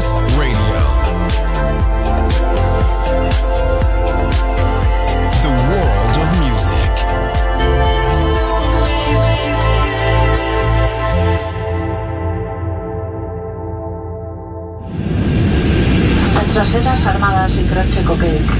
Class Radio. The world of music. Las Fuerzas Armadas y Crash Cocaine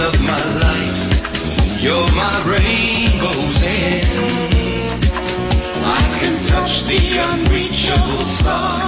of my life. You're my rainbow's end. I can touch the unreachable stars.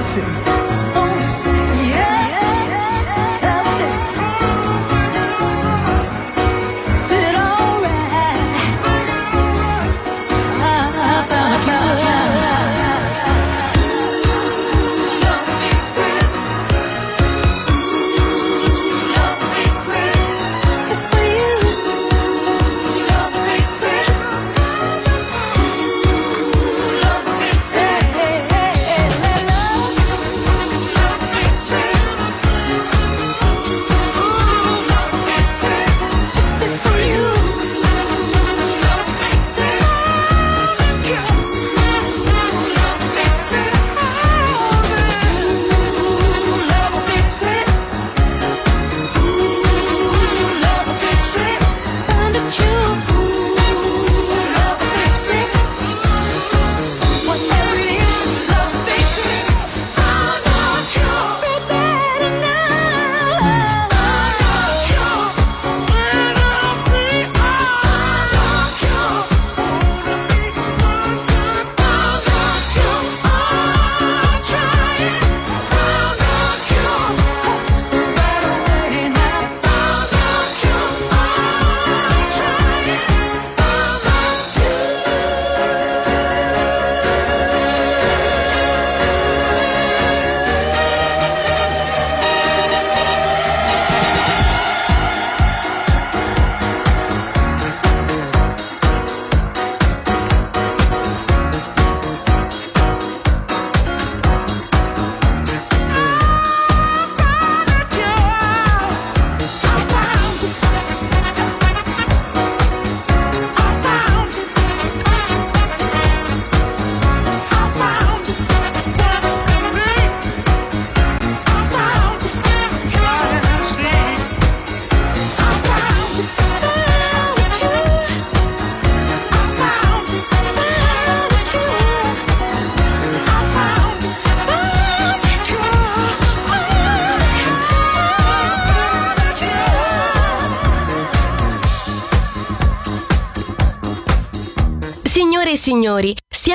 Leipzig.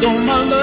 Though my love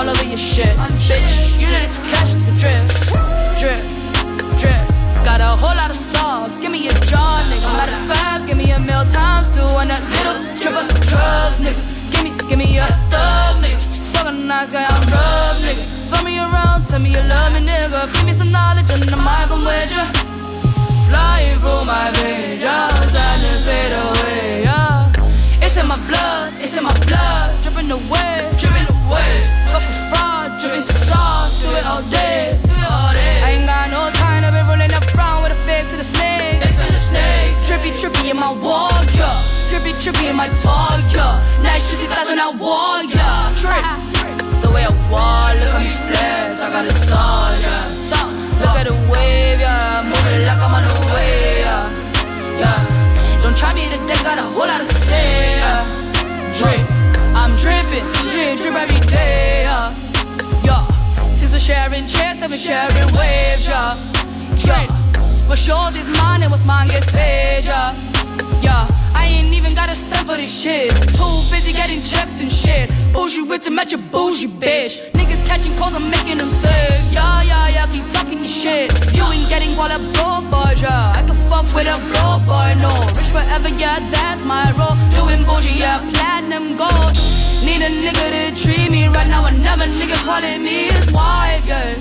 all over your shit. Bitch, you didn't catch the drip. Drip, drip. Got a whole lot of sauce. Give me a jar, nigga. Matter of fact, give me a meal times two on that little trip on the drugs, nigga. Give me, give me a thug, nigga. Fuck a nice guy, I'm rough, nigga. Fuck me around, tell me you love me, nigga. Feed me some knowledge and the mic, I'm with ya. Flying through my veins, yeah. Sadness fade away, yeah. It's in my blood, it's in my blood. Dripping away, dripping away. Fuck a fraud, dripping sauce. Do it all day, do it all day. I ain't got no time to be rolling up around with a fix to the snake. Fix to the snake. Trippy, trippy in my walk, yeah. Trippy, trippy in my talk, yeah. Nice juicy thighs when I walk, yeah. Trip. The way I walk, look at me flex. I got a sauce, yeah. Look at the wave, yeah. Moving like I'm on the way, yeah. Yeah. Don't try me today, got a whole lot to say, yeah. Drip. I'm dripping, drip, drip every day. Yeah. We're sharing checks, I've been sharing waves, yeah. Yeah. What's yours is mine and what's mine gets paid, eh, yeah. Yeah. I ain't even got a step for this shit. Too busy getting checks and shit. Bougie with to match bougie bitch. Catching calls, I'm making them sick. Yeah, yeah, yeah, keep talking your shit. You ain't getting all that blow, boy, yeah. I can fuck with a blow, boy, no. Rich forever, yeah, that's my role. Doing bougie, yeah, platinum gold. Need a nigga to treat me right now. Another nigga calling me his wife, yeah.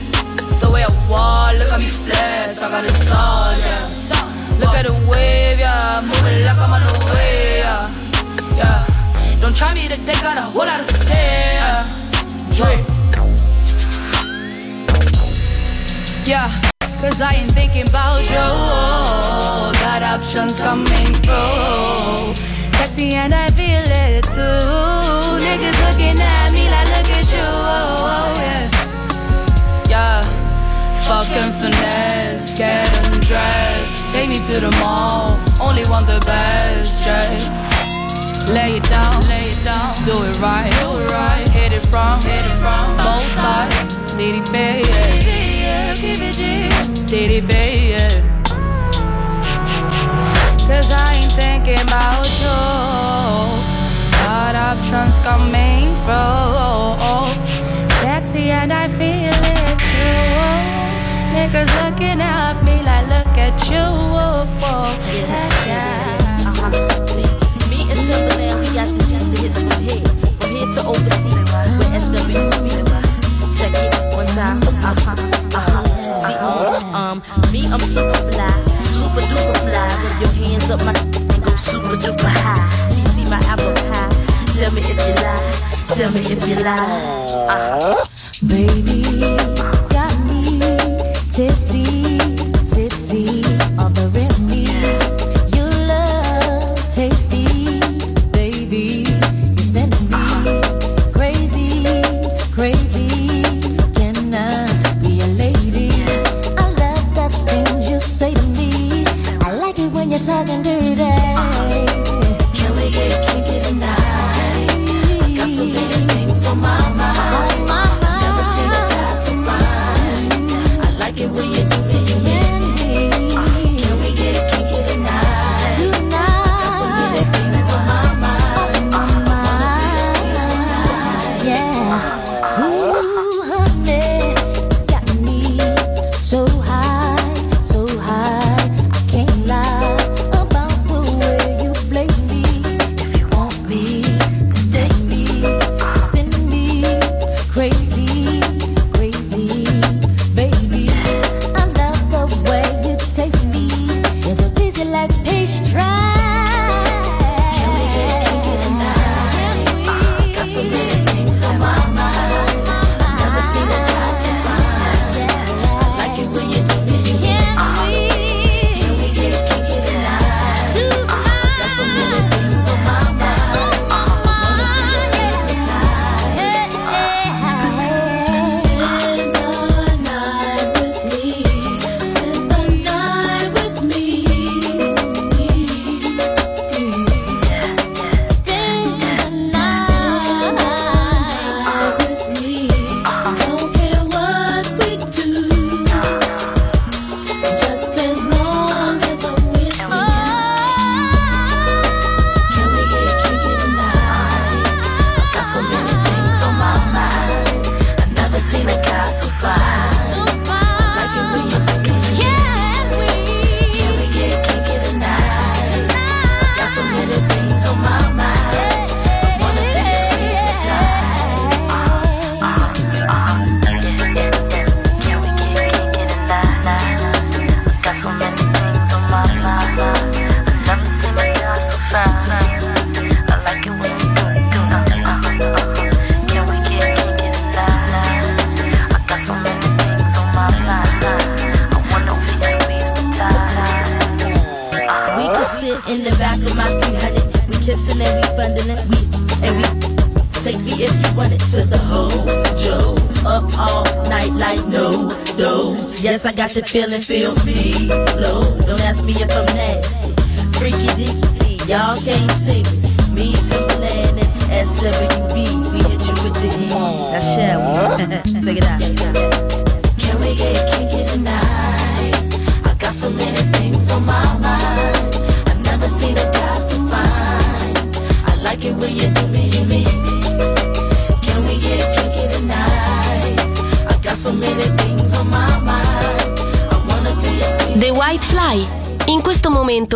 The way I walk, look at me flex. I got a sauce, yeah. Look at the wave, yeah. Moving like I'm on the way, yeah. Yeah. Don't try me today, got a whole lot to say, yeah. Drip. Yeah. Cause I ain't thinking about you. Oh, that options coming through. Sexy and I feel it too. Niggas looking at me like, look at you. Oh, oh, yeah. Yeah. Fucking finesse, get undressed. Take me to the mall, only want the best, yeah. Lay it down, lay it down, do it right, do it right. Hit it from, hit it from both sides. Diddy bay, yeah. Diddy bay, yeah. Cause I ain't thinking about you. Got options coming through. Sexy and I feel it too. Niggas looking at me like, look at you. Yeah, yeah. Timbaland, we got the, the hits from here, from here to overseas, with SW beats. Check it one time. Uh-huh, uh-huh. See, um, me, I'm super fly, super duper fly. Rub your hands up my and go super duper high. You see my apple pie? Tell me if you lie. Tell me if you lie. Uh-huh. Baby, got me tipsy the feeling, feel me. Low, don't ask me if I'm next.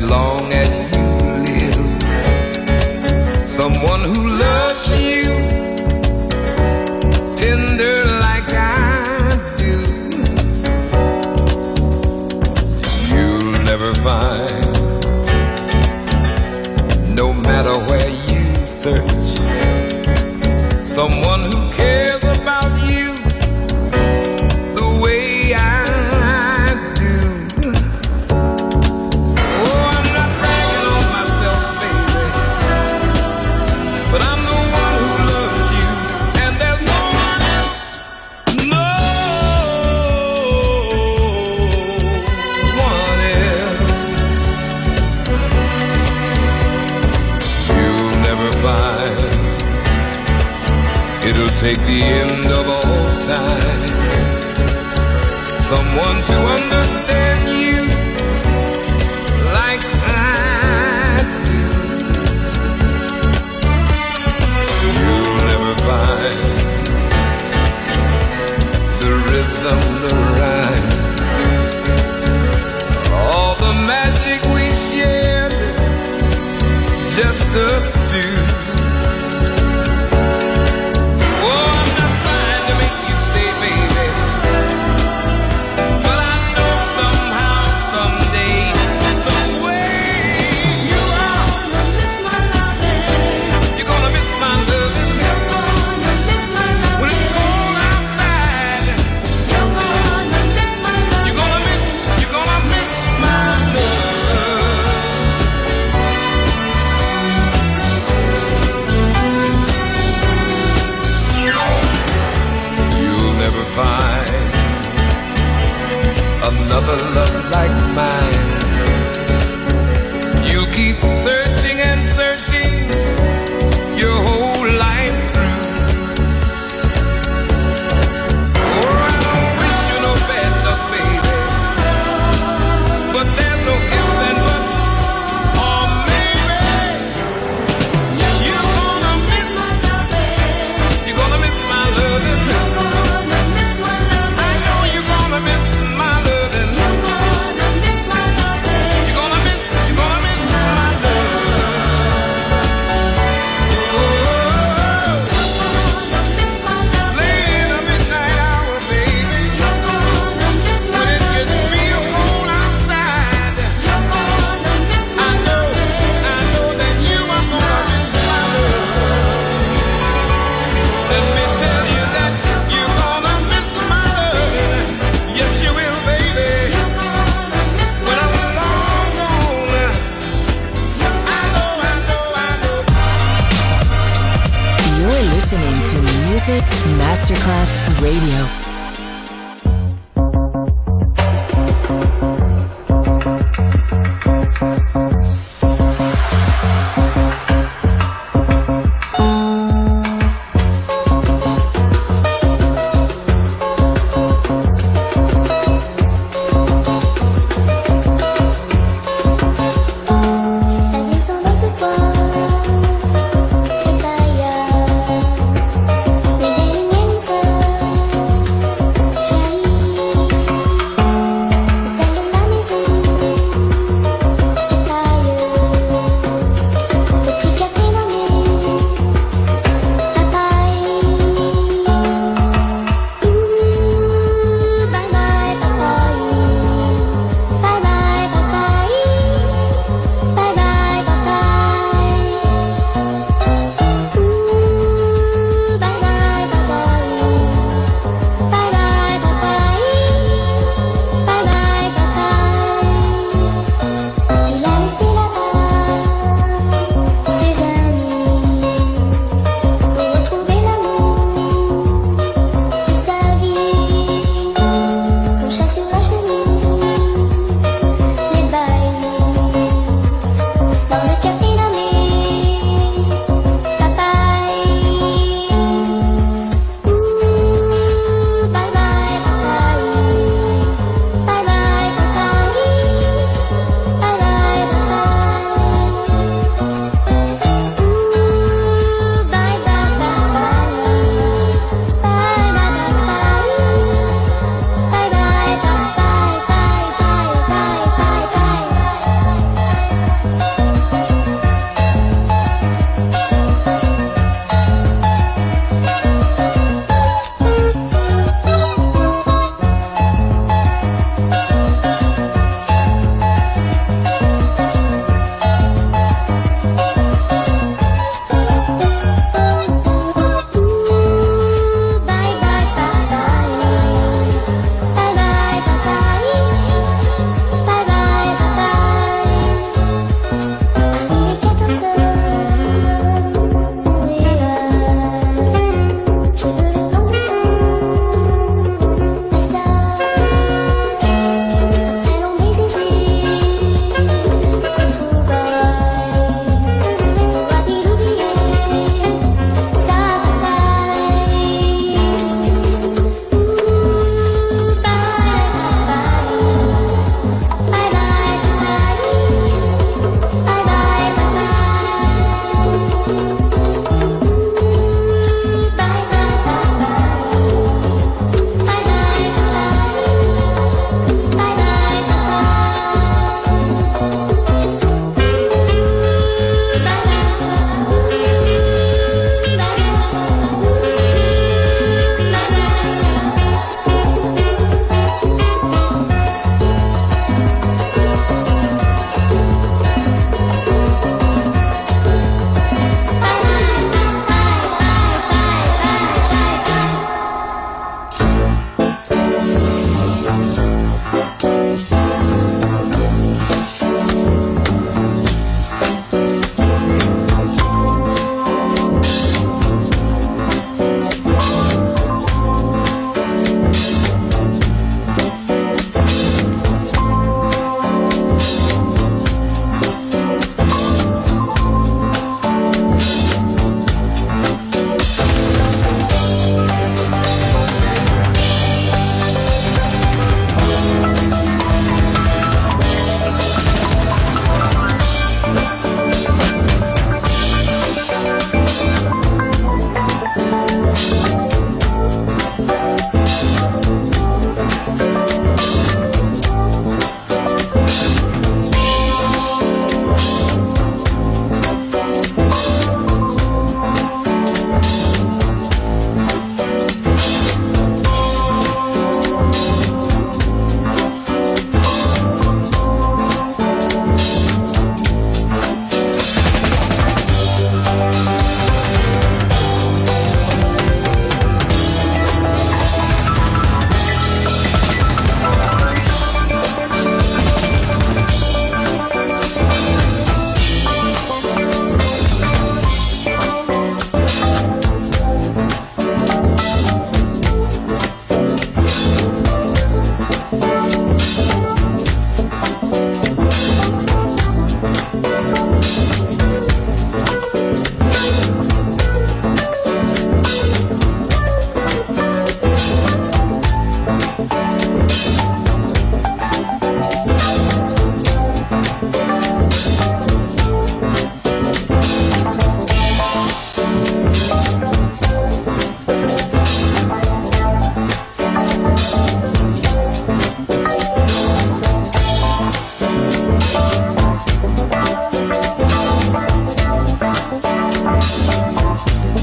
As long as you live. Someone who loves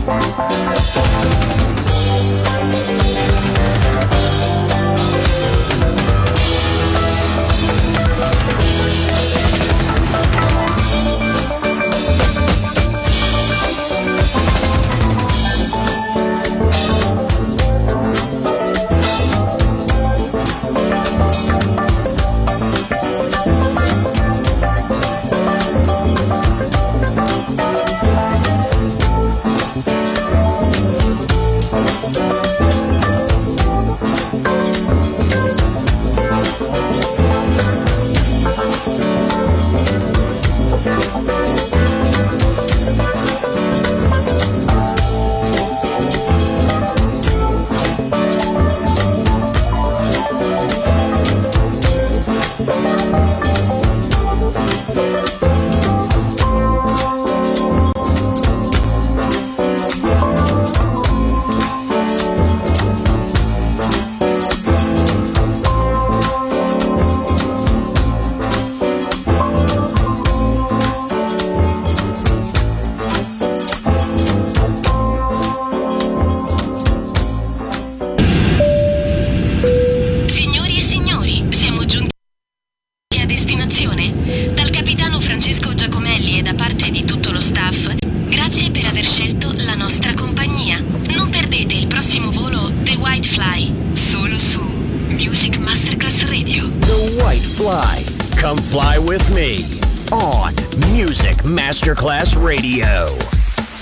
Thank